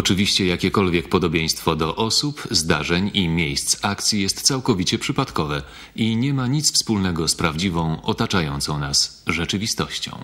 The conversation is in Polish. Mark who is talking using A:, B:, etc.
A: Oczywiście jakiekolwiek podobieństwo do osób, zdarzeń i miejsc akcji jest całkowicie przypadkowe i nie ma nic wspólnego z prawdziwą, otaczającą nas rzeczywistością.